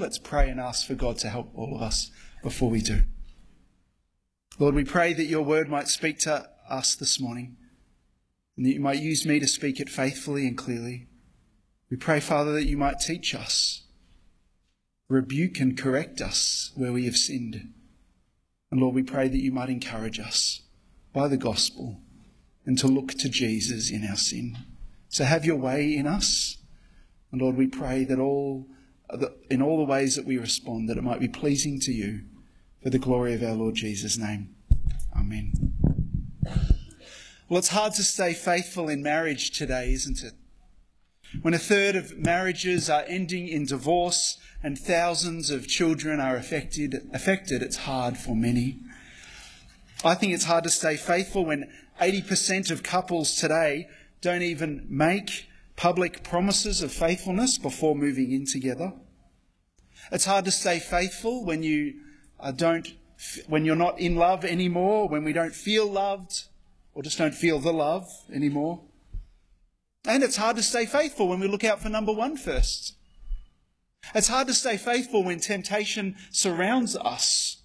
let's pray and ask for God to help all of us before we do. Lord, we pray that your word might speak to us this morning and that you might use me to speak it faithfully and clearly. We pray, Father, that you might teach us, rebuke and correct us where we have sinned. And Lord, we pray that you might encourage us by the gospel and to look to Jesus in our sin. So have your way in us. And Lord, we pray that all, in all the ways that we respond, that it might be pleasing to you for the glory of our Lord Jesus' name. Amen. Well, it's hard to stay faithful in marriage today, isn't it? When a third of marriages are ending in divorce and thousands of children are affected, affected, it's hard for many. I think it's hard to stay faithful when 80% of couples today don't even make public promises of faithfulness before moving in together. It's hard to stay faithful when you uh, don't, when you're not in love anymore, when we don't feel loved, or just don't feel the love anymore. And it's hard to stay faithful when we look out for number one first. It's hard to stay faithful when temptation surrounds us.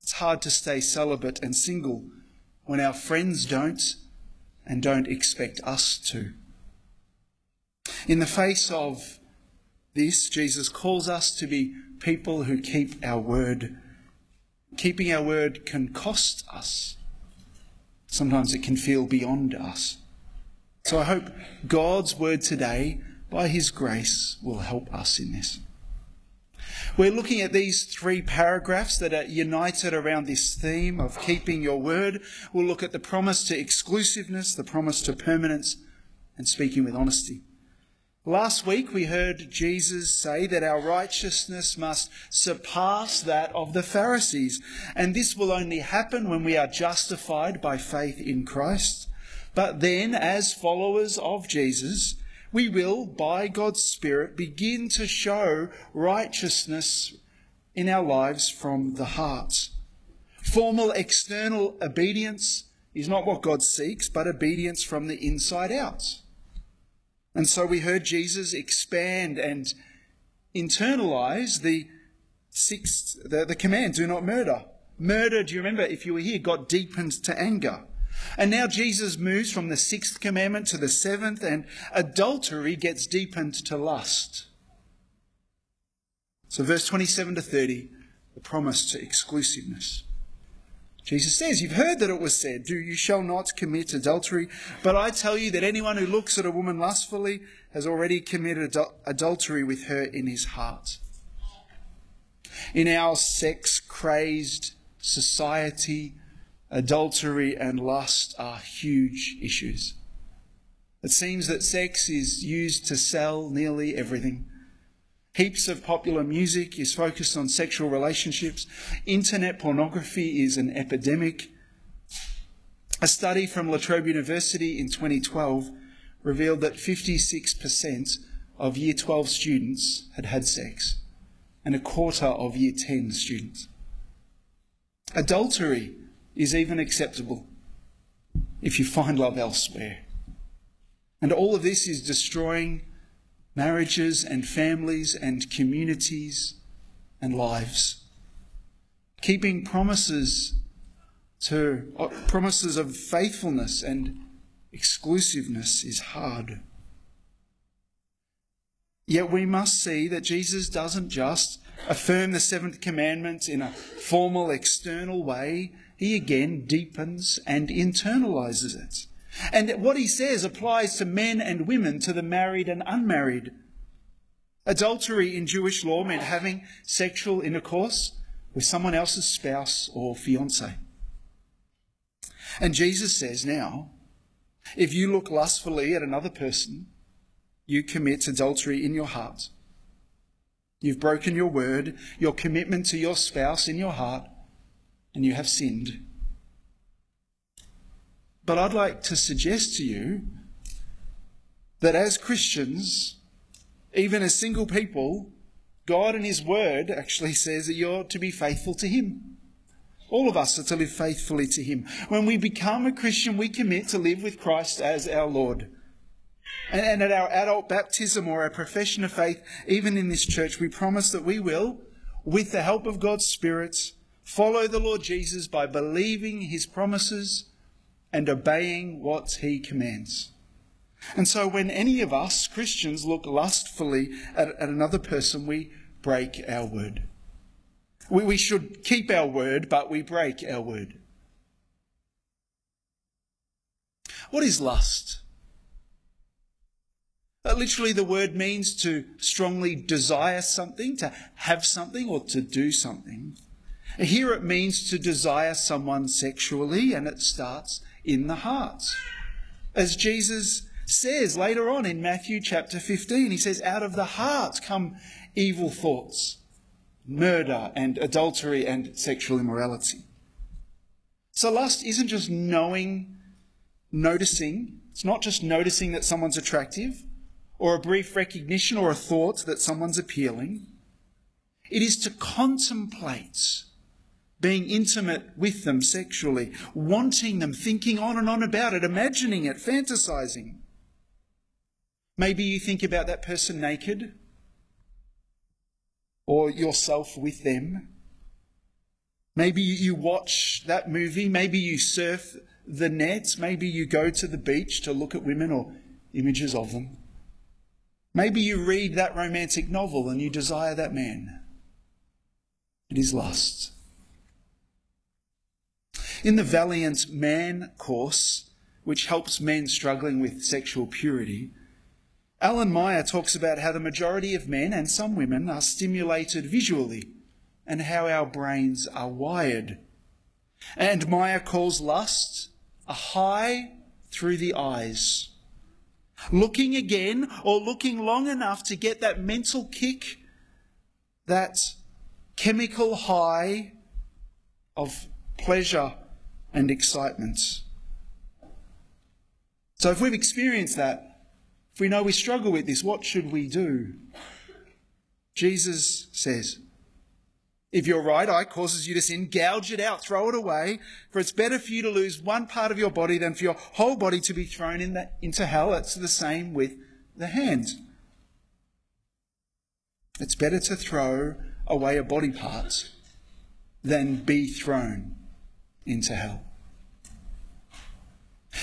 It's hard to stay celibate and single when our friends don't and don't expect us to. In the face of this, Jesus calls us to be people who keep our word. Keeping our word can cost us. Sometimes it can feel beyond us. So I hope God's word today, by his grace, will help us in this. We're looking at these three paragraphs that are united around this theme of keeping your word. We'll look at the promise to exclusiveness, the promise to permanence, and speaking with honesty. Last week we heard Jesus say that our righteousness must surpass that of the Pharisees, and this will only happen when we are justified by faith in Christ. But then, as followers of Jesus, we will, by God's Spirit, begin to show righteousness in our lives from the heart. Formal external obedience is not what God seeks, but obedience from the inside out. And so we heard Jesus expand and internalize the sixth, the, the command, do not murder. Murder, do you remember, if you were here, got deepened to anger. And now Jesus moves from the sixth commandment to the seventh, and adultery gets deepened to lust. So, verse 27 to 30, the promise to exclusiveness. Jesus says, You've heard that it was said, Do you shall not commit adultery. But I tell you that anyone who looks at a woman lustfully has already committed adultery with her in his heart. In our sex crazed society, adultery and lust are huge issues. It seems that sex is used to sell nearly everything. Heaps of popular music is focused on sexual relationships. Internet pornography is an epidemic. A study from La Trobe University in 2012 revealed that 56% of Year 12 students had had sex, and a quarter of Year 10 students. Adultery is even acceptable if you find love elsewhere. And all of this is destroying marriages and families and communities and lives. Keeping promises to uh, promises of faithfulness and exclusiveness is hard. Yet we must see that Jesus doesn't just affirm the seventh commandment in a formal external way, he again deepens and internalizes it. And what he says applies to men and women, to the married and unmarried. Adultery in Jewish law meant having sexual intercourse with someone else's spouse or fiance. And Jesus says now, if you look lustfully at another person, you commit adultery in your heart. You've broken your word, your commitment to your spouse in your heart, and you have sinned. But I'd like to suggest to you that as Christians, even as single people, God and His Word actually says that you're to be faithful to Him. All of us are to live faithfully to Him. When we become a Christian, we commit to live with Christ as our Lord. And at our adult baptism or our profession of faith, even in this church, we promise that we will, with the help of God's Spirit, follow the Lord Jesus by believing his promises and obeying what he commands. And so when any of us, Christians, look lustfully at, at another person, we break our word. We, we should keep our word, but we break our word. What is lust? Uh, literally, the word means to strongly desire something, to have something, or to do something. Here it means to desire someone sexually, and it starts in the heart. As Jesus says later on in Matthew chapter 15, he says, Out of the heart come evil thoughts, murder, and adultery, and sexual immorality. So lust isn't just knowing, noticing. It's not just noticing that someone's attractive or a brief recognition or a thought that someone's appealing. It is to contemplate being intimate with them sexually, wanting them, thinking on and on about it, imagining it, fantasizing. Maybe you think about that person naked or yourself with them. Maybe you watch that movie. Maybe you surf the net. Maybe you go to the beach to look at women or images of them. Maybe you read that romantic novel and you desire that man. It is lust. In the Valiant Man course, which helps men struggling with sexual purity, Alan Meyer talks about how the majority of men and some women are stimulated visually and how our brains are wired. And Meyer calls lust a high through the eyes. Looking again or looking long enough to get that mental kick, that chemical high of pleasure and excitement. So if we've experienced that, if we know we struggle with this, what should we do? Jesus says, if your right eye causes you to sin, gouge it out, throw it away, for it's better for you to lose one part of your body than for your whole body to be thrown in the, into hell. It's the same with the hand. It's better to throw away a body part than be thrown into hell.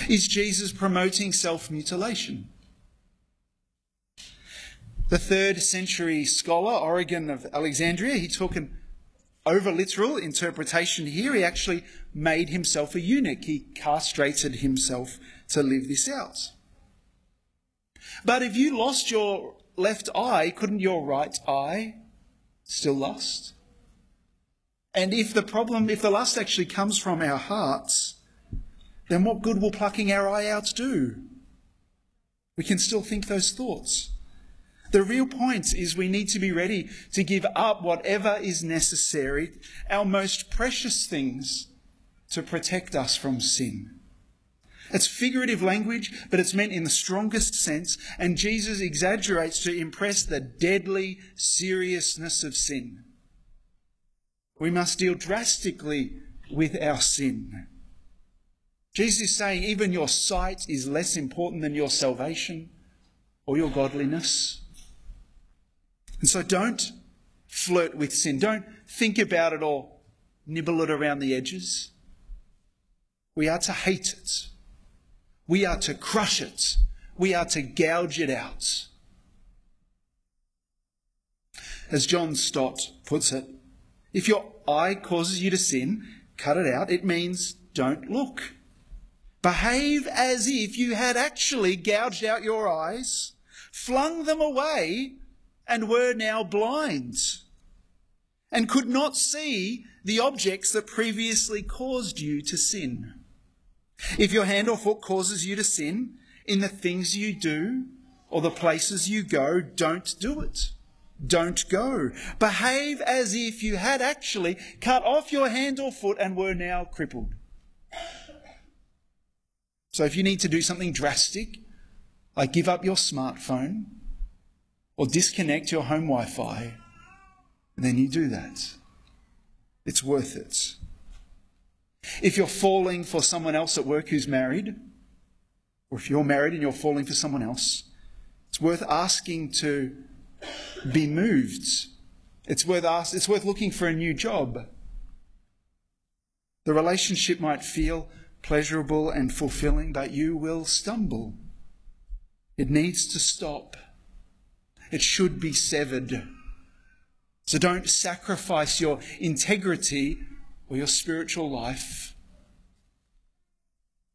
Is Jesus promoting self mutilation? The third century scholar, Origen of Alexandria, he took an over literal interpretation here. He actually made himself a eunuch. He castrated himself to live this out. But if you lost your left eye, couldn't your right eye still lust? And if the problem, if the lust actually comes from our hearts, then what good will plucking our eye out do? We can still think those thoughts. The real point is we need to be ready to give up whatever is necessary, our most precious things, to protect us from sin. It's figurative language, but it's meant in the strongest sense, and Jesus exaggerates to impress the deadly seriousness of sin. We must deal drastically with our sin. Jesus is saying even your sight is less important than your salvation or your godliness. And so don't flirt with sin. Don't think about it or nibble it around the edges. We are to hate it. We are to crush it. We are to gouge it out. As John Stott puts it, if your eye causes you to sin, cut it out. It means don't look. Behave as if you had actually gouged out your eyes, flung them away, and were now blind and could not see the objects that previously caused you to sin. If your hand or foot causes you to sin in the things you do or the places you go, don't do it. Don't go. Behave as if you had actually cut off your hand or foot and were now crippled. So if you need to do something drastic, like give up your smartphone, or disconnect your home Wi Fi, then you do that. It's worth it. If you're falling for someone else at work who's married, or if you're married and you're falling for someone else, it's worth asking to be moved. It's worth, ask, it's worth looking for a new job. The relationship might feel pleasurable and fulfilling, but you will stumble. It needs to stop. It should be severed. So don't sacrifice your integrity or your spiritual life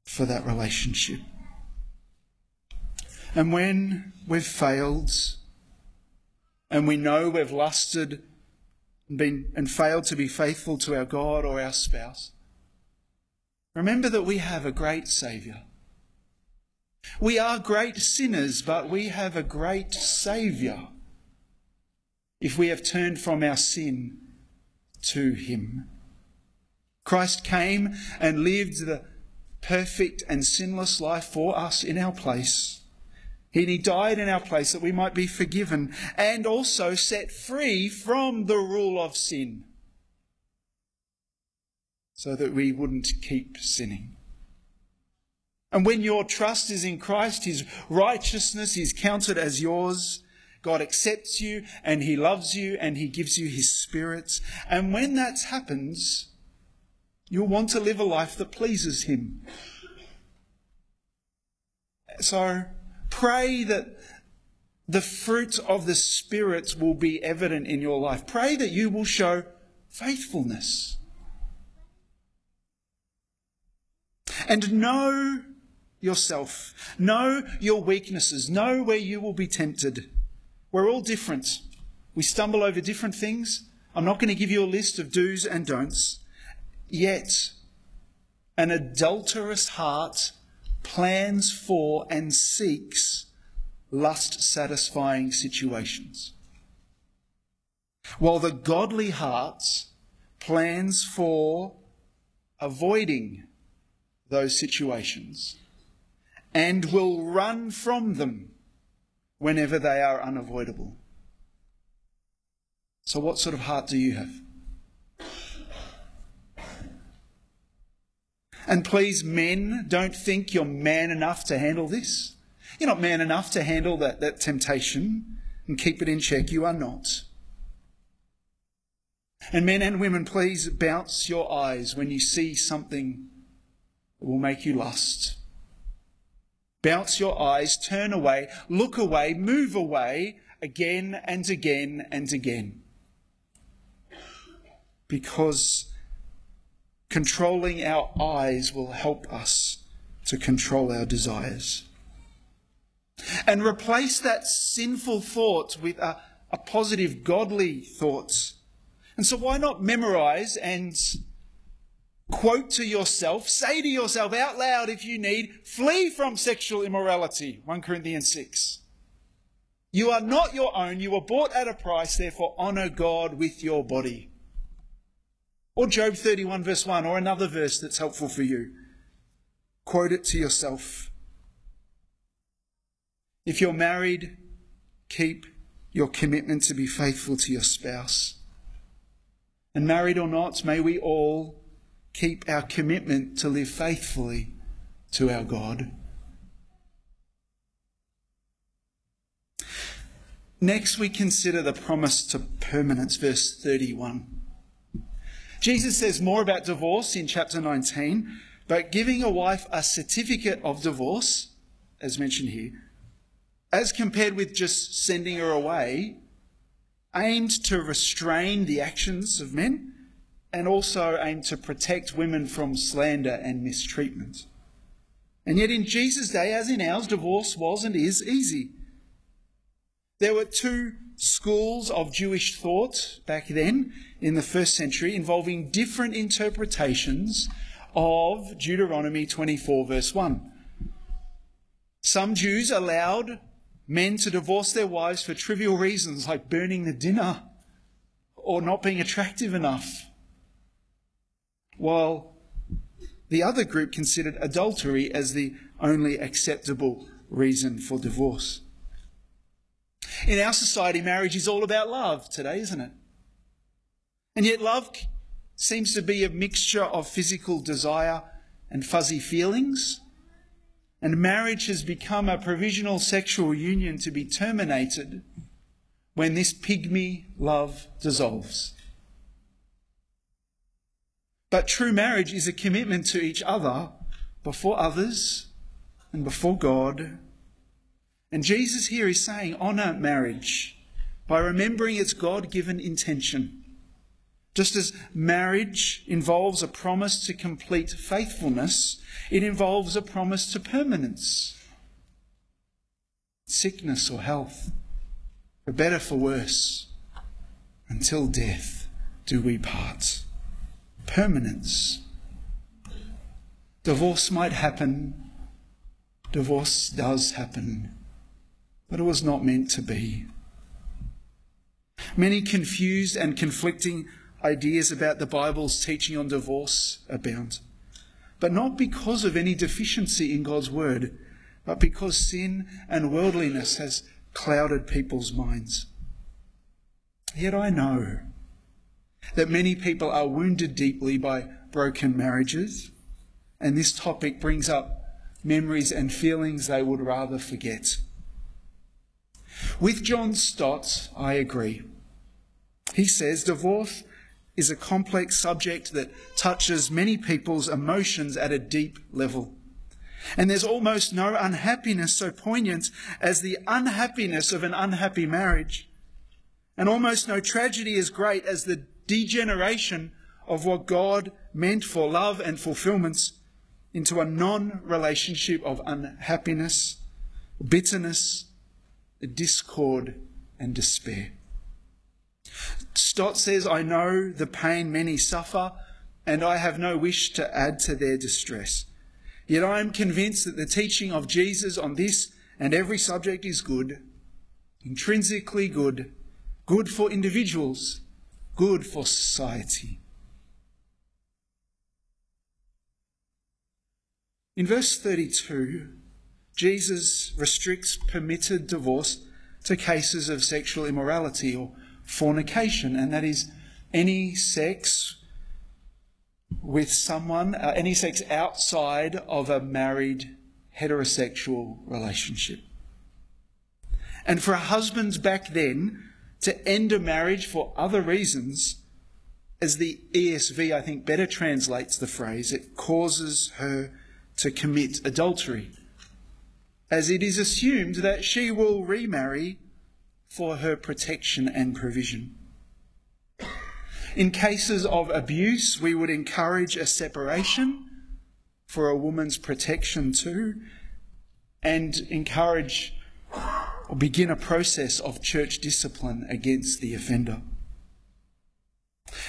for that relationship. And when we've failed and we know we've lusted and, been, and failed to be faithful to our God or our spouse, remember that we have a great Saviour. We are great sinners, but we have a great Saviour if we have turned from our sin to Him. Christ came and lived the perfect and sinless life for us in our place. And he died in our place that we might be forgiven and also set free from the rule of sin so that we wouldn't keep sinning. And when your trust is in Christ, his righteousness is counted as yours. God accepts you and he loves you and he gives you his spirit. And when that happens, you'll want to live a life that pleases him. So pray that the fruits of the Spirit will be evident in your life. Pray that you will show faithfulness. And know yourself. Know your weaknesses. Know where you will be tempted. We're all different. We stumble over different things. I'm not going to give you a list of do's and don'ts. Yet, an adulterous heart plans for and seeks lust satisfying situations. While the godly heart plans for avoiding those situations and will run from them whenever they are unavoidable. So, what sort of heart do you have? And please, men, don't think you're man enough to handle this. You're not man enough to handle that, that temptation and keep it in check. You are not. And men and women, please bounce your eyes when you see something that will make you lust. Bounce your eyes, turn away, look away, move away again and again and again. Because controlling our eyes will help us to control our desires. And replace that sinful thought with a, a positive, godly thought. And so, why not memorize and quote to yourself, say to yourself out loud if you need, flee from sexual immorality? 1 Corinthians 6. You are not your own, you were bought at a price, therefore honour God with your body. Or Job 31, verse 1, or another verse that's helpful for you. Quote it to yourself. If you're married, keep your commitment to be faithful to your spouse. And married or not, may we all keep our commitment to live faithfully to our God. Next, we consider the promise to permanence, verse 31. Jesus says more about divorce in chapter 19, but giving a wife a certificate of divorce, as mentioned here, as compared with just sending her away, aimed to restrain the actions of men and also aimed to protect women from slander and mistreatment. And yet, in Jesus' day, as in ours, divorce was and is easy. There were two schools of Jewish thought back then in the first century involving different interpretations of Deuteronomy 24, verse 1. Some Jews allowed men to divorce their wives for trivial reasons like burning the dinner or not being attractive enough, while the other group considered adultery as the only acceptable reason for divorce. In our society, marriage is all about love today, isn't it? And yet, love seems to be a mixture of physical desire and fuzzy feelings. and marriage has become a provisional sexual union to be terminated when this pygmy love dissolves. But true marriage is a commitment to each other before others and before God. And Jesus here is saying, honour marriage by remembering its God given intention. Just as marriage involves a promise to complete faithfulness, it involves a promise to permanence. Sickness or health, for better for worse, until death do we part. Permanence. Divorce might happen. Divorce does happen. But it was not meant to be. Many confused and conflicting ideas about the Bible's teaching on divorce abound, but not because of any deficiency in God's word, but because sin and worldliness has clouded people's minds. Yet I know that many people are wounded deeply by broken marriages, and this topic brings up memories and feelings they would rather forget. With John Stott, I agree. He says divorce is a complex subject that touches many people's emotions at a deep level. And there's almost no unhappiness so poignant as the unhappiness of an unhappy marriage. And almost no tragedy as great as the degeneration of what God meant for love and fulfillments into a non relationship of unhappiness, bitterness, discord, and despair. Stott says, I know the pain many suffer, and I have no wish to add to their distress. Yet I am convinced that the teaching of Jesus on this and every subject is good, intrinsically good, good for individuals, good for society. In verse 32, Jesus restricts permitted divorce to cases of sexual immorality or fornication, and that is any sex with someone, uh, any sex outside of a married heterosexual relationship. And for husbands back then to end a marriage for other reasons, as the ESV I think better translates the phrase, it causes her to commit adultery, as it is assumed that she will remarry for her protection and provision. In cases of abuse, we would encourage a separation for a woman's protection too, and encourage or begin a process of church discipline against the offender.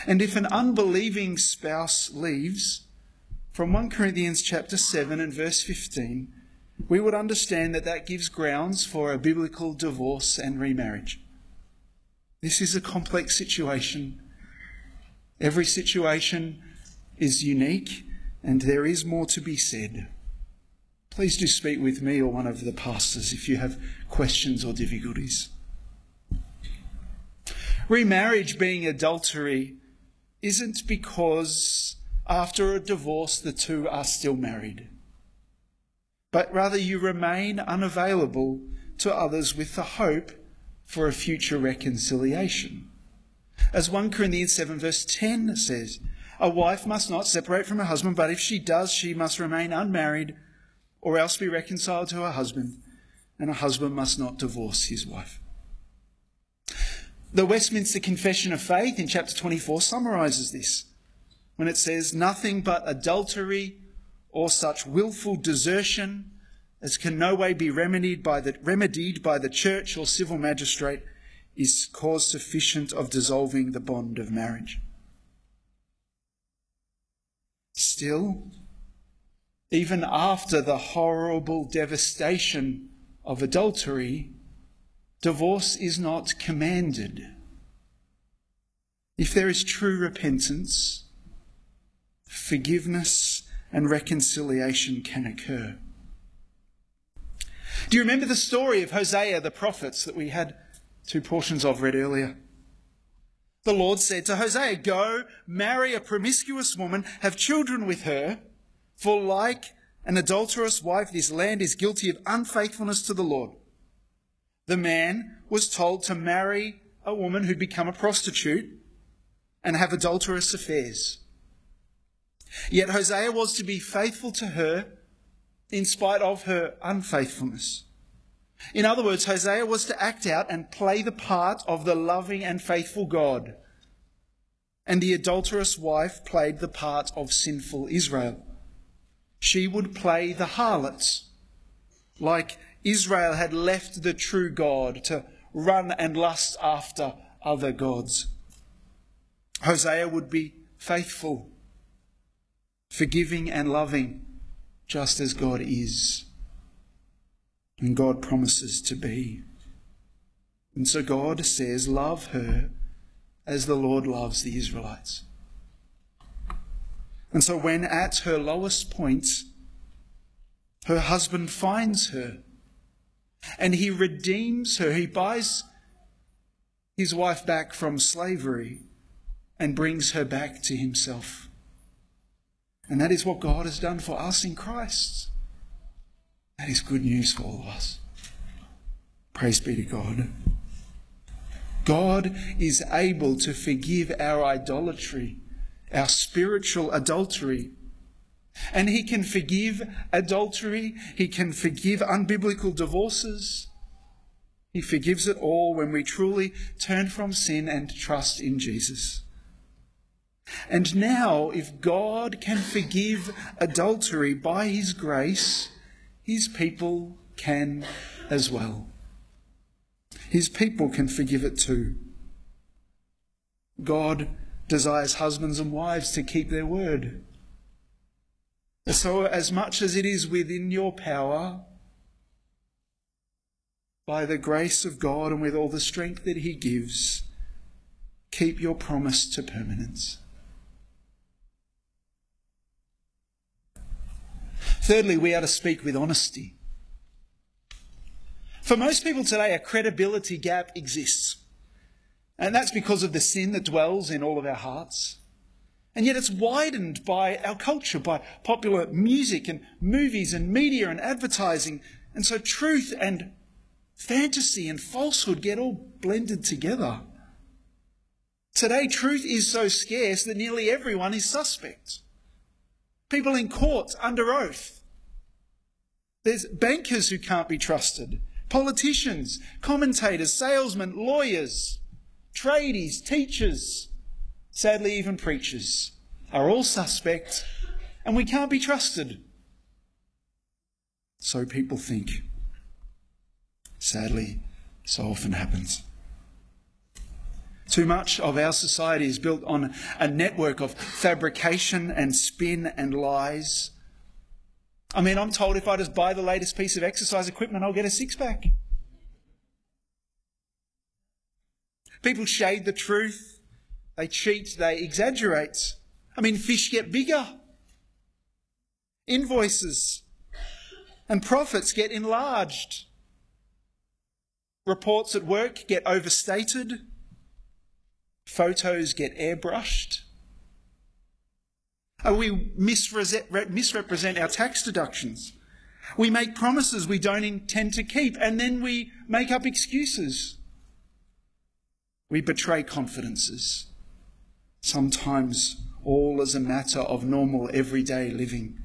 And if an unbelieving spouse leaves, from 1 Corinthians chapter 7 and verse 15, we would understand that that gives grounds for a biblical divorce and remarriage. This is a complex situation. Every situation is unique, and there is more to be said. Please do speak with me or one of the pastors if you have questions or difficulties. Remarriage being adultery isn't because after a divorce the two are still married but rather you remain unavailable to others with the hope for a future reconciliation. As 1 Corinthians 7 verse 10 says, a wife must not separate from her husband, but if she does, she must remain unmarried or else be reconciled to her husband, and a husband must not divorce his wife. The Westminster Confession of Faith in chapter 24 summarizes this when it says, Nothing but adultery or such wilful desertion as can no way be remedied by the, remedied by the church or civil magistrate is cause sufficient of dissolving the bond of marriage. Still, even after the horrible devastation of adultery, divorce is not commanded. If there is true repentance, forgiveness, and reconciliation can occur. Do you remember the story of Hosea the prophets that we had two portions of read earlier? The Lord said to Hosea, Go, marry a promiscuous woman, have children with her, for like an adulterous wife, this land is guilty of unfaithfulness to the Lord. The man was told to marry a woman who'd become a prostitute and have adulterous affairs. Yet Hosea was to be faithful to her in spite of her unfaithfulness. In other words, Hosea was to act out and play the part of the loving and faithful God. And the adulterous wife played the part of sinful Israel. She would play the harlots, like Israel had left the true God to run and lust after other gods. Hosea would be faithful, forgiving and loving, just as God is. And God promises to be. And so God says, Love her as the Lord loves the Israelites. And so when at her lowest point, her husband finds her and he redeems her, he buys his wife back from slavery and brings her back to himself. And that is what God has done for us in Christ. That is good news for all of us. Praise be to God. God is able to forgive our idolatry, our spiritual adultery. And He can forgive adultery. He can forgive unbiblical divorces. He forgives it all when we truly turn from sin and trust in Jesus. And now, if God can forgive adultery by His grace, His people can as well. His people can forgive it too. God desires husbands and wives to keep their word. So, as much as it is within your power, by the grace of God and with all the strength that He gives, keep your promise to permanence. Thirdly, we are to speak with honesty. For most people today, a credibility gap exists. And that's because of the sin that dwells in all of our hearts. And yet it's widened by our culture, by popular music and movies and media and advertising. And so truth and fantasy and falsehood get all blended together. Today, truth is so scarce that nearly everyone is suspect. People in courts under oath there's bankers who can't be trusted, politicians, commentators, salesmen, lawyers, tradies, teachers, sadly, even preachers are all suspect and we can't be trusted. So people think. Sadly, so often happens. Too much of our society is built on a network of fabrication and spin and lies I mean, I'm told if I just buy the latest piece of exercise equipment, I'll get a six pack. People shade the truth, they cheat, they exaggerate. I mean, fish get bigger, invoices and profits get enlarged, reports at work get overstated, photos get airbrushed. We misrepresent our tax deductions. We make promises we don't intend to keep, and then we make up excuses. We betray confidences, sometimes all as a matter of normal everyday living.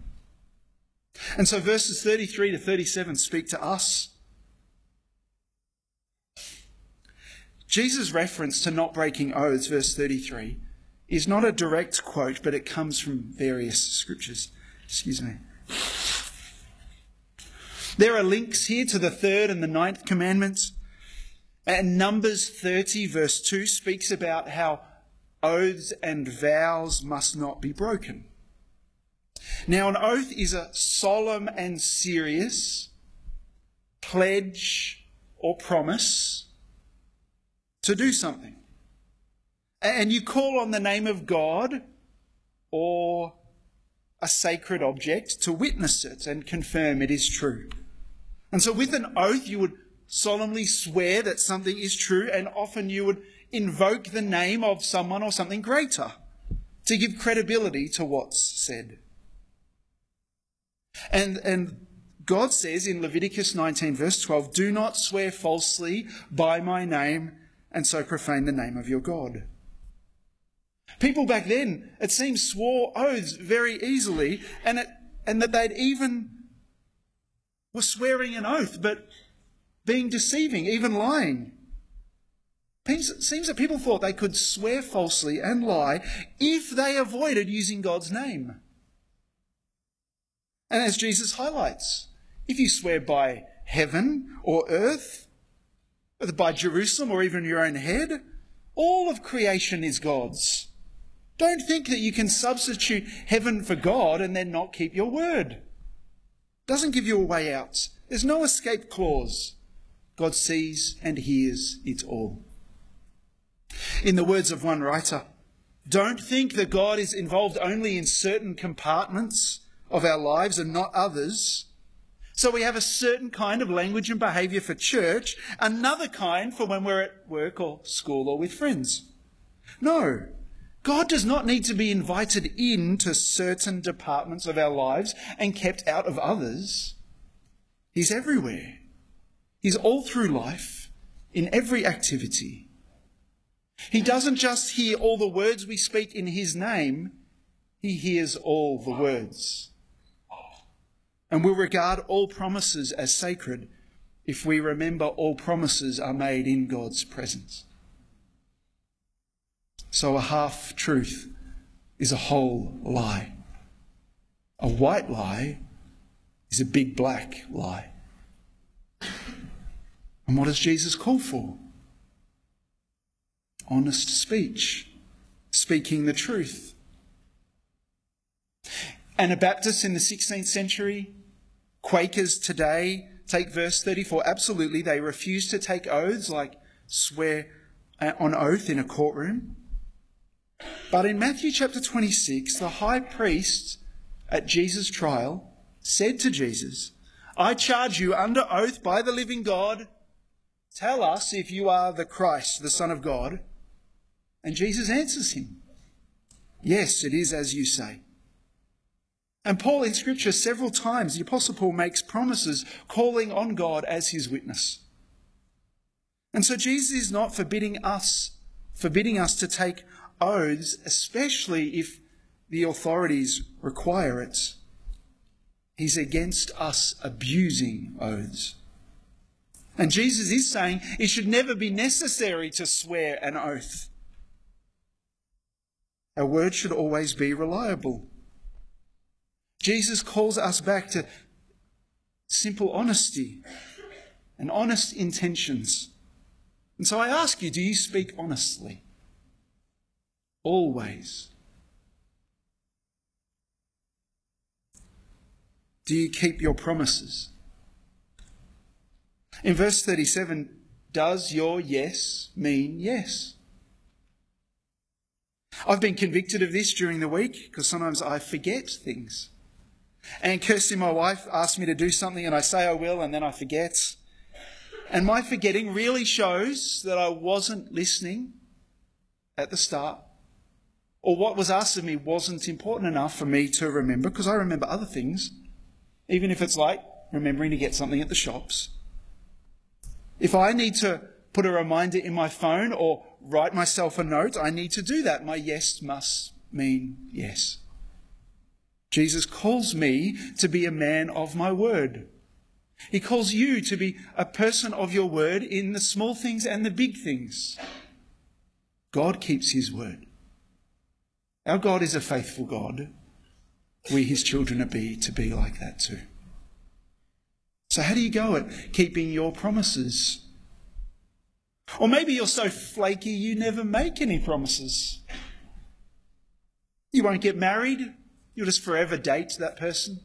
And so verses 33 to 37 speak to us. Jesus' reference to not breaking oaths, verse 33, is not a direct quote, but it comes from various scriptures. Excuse me. There are links here to the third and the ninth commandments. And Numbers 30, verse 2, speaks about how oaths and vows must not be broken. Now, an oath is a solemn and serious pledge or promise to do something and you call on the name of God or a sacred object to witness it and confirm it is true. And so, with an oath, you would solemnly swear that something is true, and often you would invoke the name of someone or something greater to give credibility to what's said. And, and God says in Leviticus 19, verse 12, Do not swear falsely by my name and so profane the name of your God. People back then, it seems, swore oaths very easily, and, it, and that they'd even were swearing an oath, but being deceiving, even lying. It seems that people thought they could swear falsely and lie if they avoided using God's name. And as Jesus highlights, if you swear by heaven or earth, by Jerusalem or even your own head, all of creation is God's. Don't think that you can substitute heaven for God and then not keep your word. Doesn't give you a way out. There's no escape clause. God sees and hears it all. In the words of one writer, don't think that God is involved only in certain compartments of our lives and not others. So we have a certain kind of language and behaviour for church, another kind for when we're at work or school or with friends. No, God does not need to be invited into certain departments of our lives and kept out of others. He's everywhere. He's all through life, in every activity. He doesn't just hear all the words we speak in His name, He hears all the words. And will regard all promises as sacred if we remember all promises are made in God's presence. So a half truth is a whole lie. A white lie is a big black lie. And what does Jesus call for? Honest speech, speaking the truth. Anabaptists in the 16th century, Quakers today take verse 34 absolutely. They refuse to take oaths like swear on oath in a courtroom. But in Matthew chapter 26, the high priest at Jesus' trial said to Jesus, I charge you under oath by the living God, tell us if you are the Christ, the Son of God. And Jesus answers him, Yes, it is as you say. And Paul in Scripture, several times, the Apostle Paul makes promises calling on God as his witness. And so Jesus is not forbidding us, forbidding us to take oaths, especially if the authorities require it. He's against us abusing oaths. And Jesus is saying it should never be necessary to swear an oath. Our word should always be reliable. Jesus calls us back to simple honesty and honest intentions. And so I ask you, do you speak honestly? Always. Do you keep your promises? In verse 37, does your yes mean yes? I've been convicted of this during the week because sometimes I forget things. And Kirsty, my wife, asked me to do something and I say I will and then I forget. And my forgetting really shows that I wasn't listening at the start or what was asked of me wasn't important enough for me to remember because I remember other things, even if it's like remembering to get something at the shops. If I need to put a reminder in my phone or write myself a note, I need to do that. My yes must mean yes. Jesus calls me to be a man of my word. He calls you to be a person of your word in the small things and the big things. God keeps his word. Our God is a faithful God. We, his children, are be, to be like that too. So, how do you go at keeping your promises? Or maybe you're so flaky you never make any promises. You won't get married, you'll just forever date that person.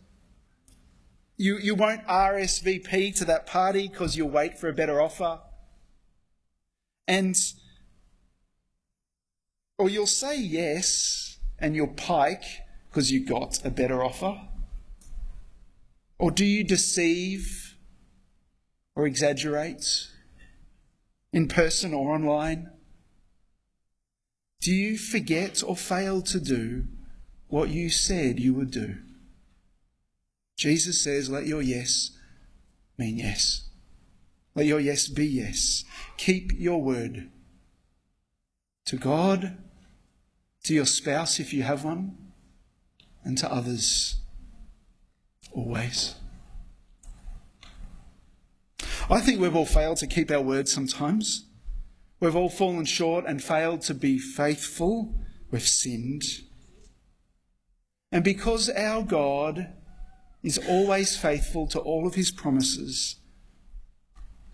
You, you won't RSVP to that party because you'll wait for a better offer. And, or you'll say yes and you'll pike because you got a better offer? Or do you deceive or exaggerate in person or online? Do you forget or fail to do what you said you would do? Jesus says, let your yes mean yes. Let your yes be yes. Keep your word to God, to your spouse if you have one, and to others always. I think we've all failed to keep our word sometimes. We've all fallen short and failed to be faithful. We've sinned. And because our God is always faithful to all of his promises,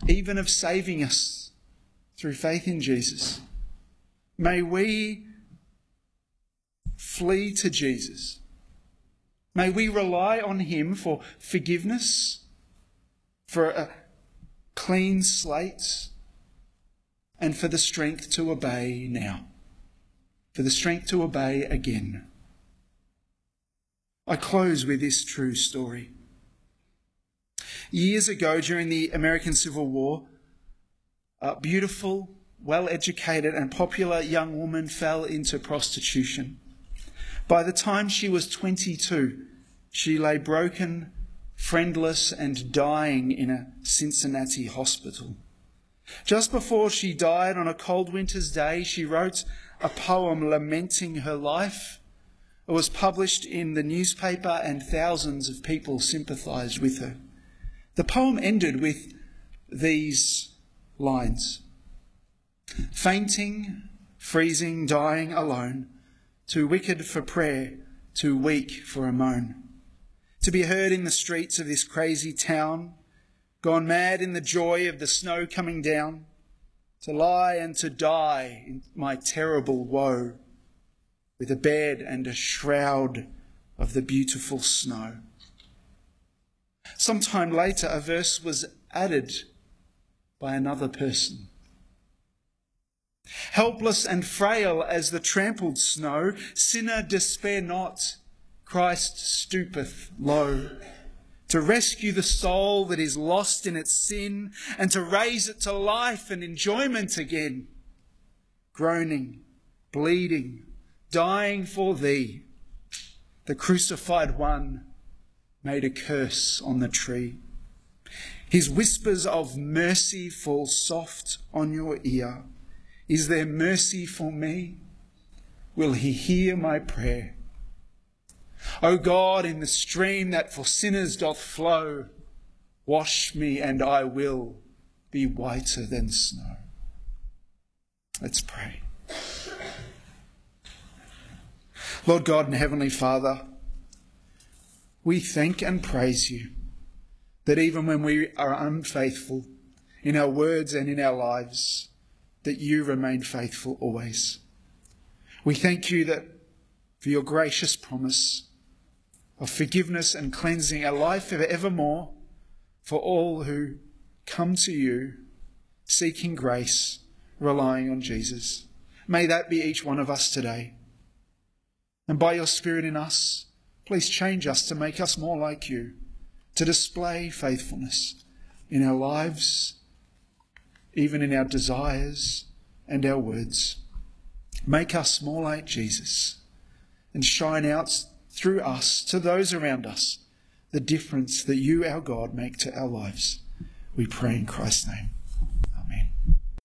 even of saving us through faith in Jesus, may we flee to Jesus. May we rely on him for forgiveness, for a clean slate, and for the strength to obey now, for the strength to obey again. I close with this true story. Years ago, during the American Civil War, a beautiful, well educated, and popular young woman fell into prostitution. By the time she was 22, she lay broken, friendless, and dying in a Cincinnati hospital. Just before she died on a cold winter's day, she wrote a poem lamenting her life. It was published in the newspaper, and thousands of people sympathized with her. The poem ended with these lines Fainting, freezing, dying alone, too wicked for prayer, too weak for a moan. To be heard in the streets of this crazy town, gone mad in the joy of the snow coming down, to lie and to die in my terrible woe, with a bed and a shroud of the beautiful snow. Some time later, a verse was added by another person. Helpless and frail as the trampled snow, sinner despair not, Christ stoopeth low to rescue the soul that is lost in its sin and to raise it to life and enjoyment again. Groaning, bleeding, dying for thee, the crucified one made a curse on the tree. His whispers of mercy fall soft on your ear. Is there mercy for me? Will he hear my prayer? O God, in the stream that for sinners doth flow, wash me and I will be whiter than snow. Let's pray. Lord God and Heavenly Father, we thank and praise you that even when we are unfaithful in our words and in our lives, that you remain faithful always. We thank you that for your gracious promise of forgiveness and cleansing, a life evermore for all who come to you seeking grace, relying on Jesus. May that be each one of us today. And by your Spirit in us, please change us to make us more like you, to display faithfulness in our lives, even in our desires and our words. Make us more like Jesus and shine out through us to those around us the difference that you, our God, make to our lives. We pray in Christ's name.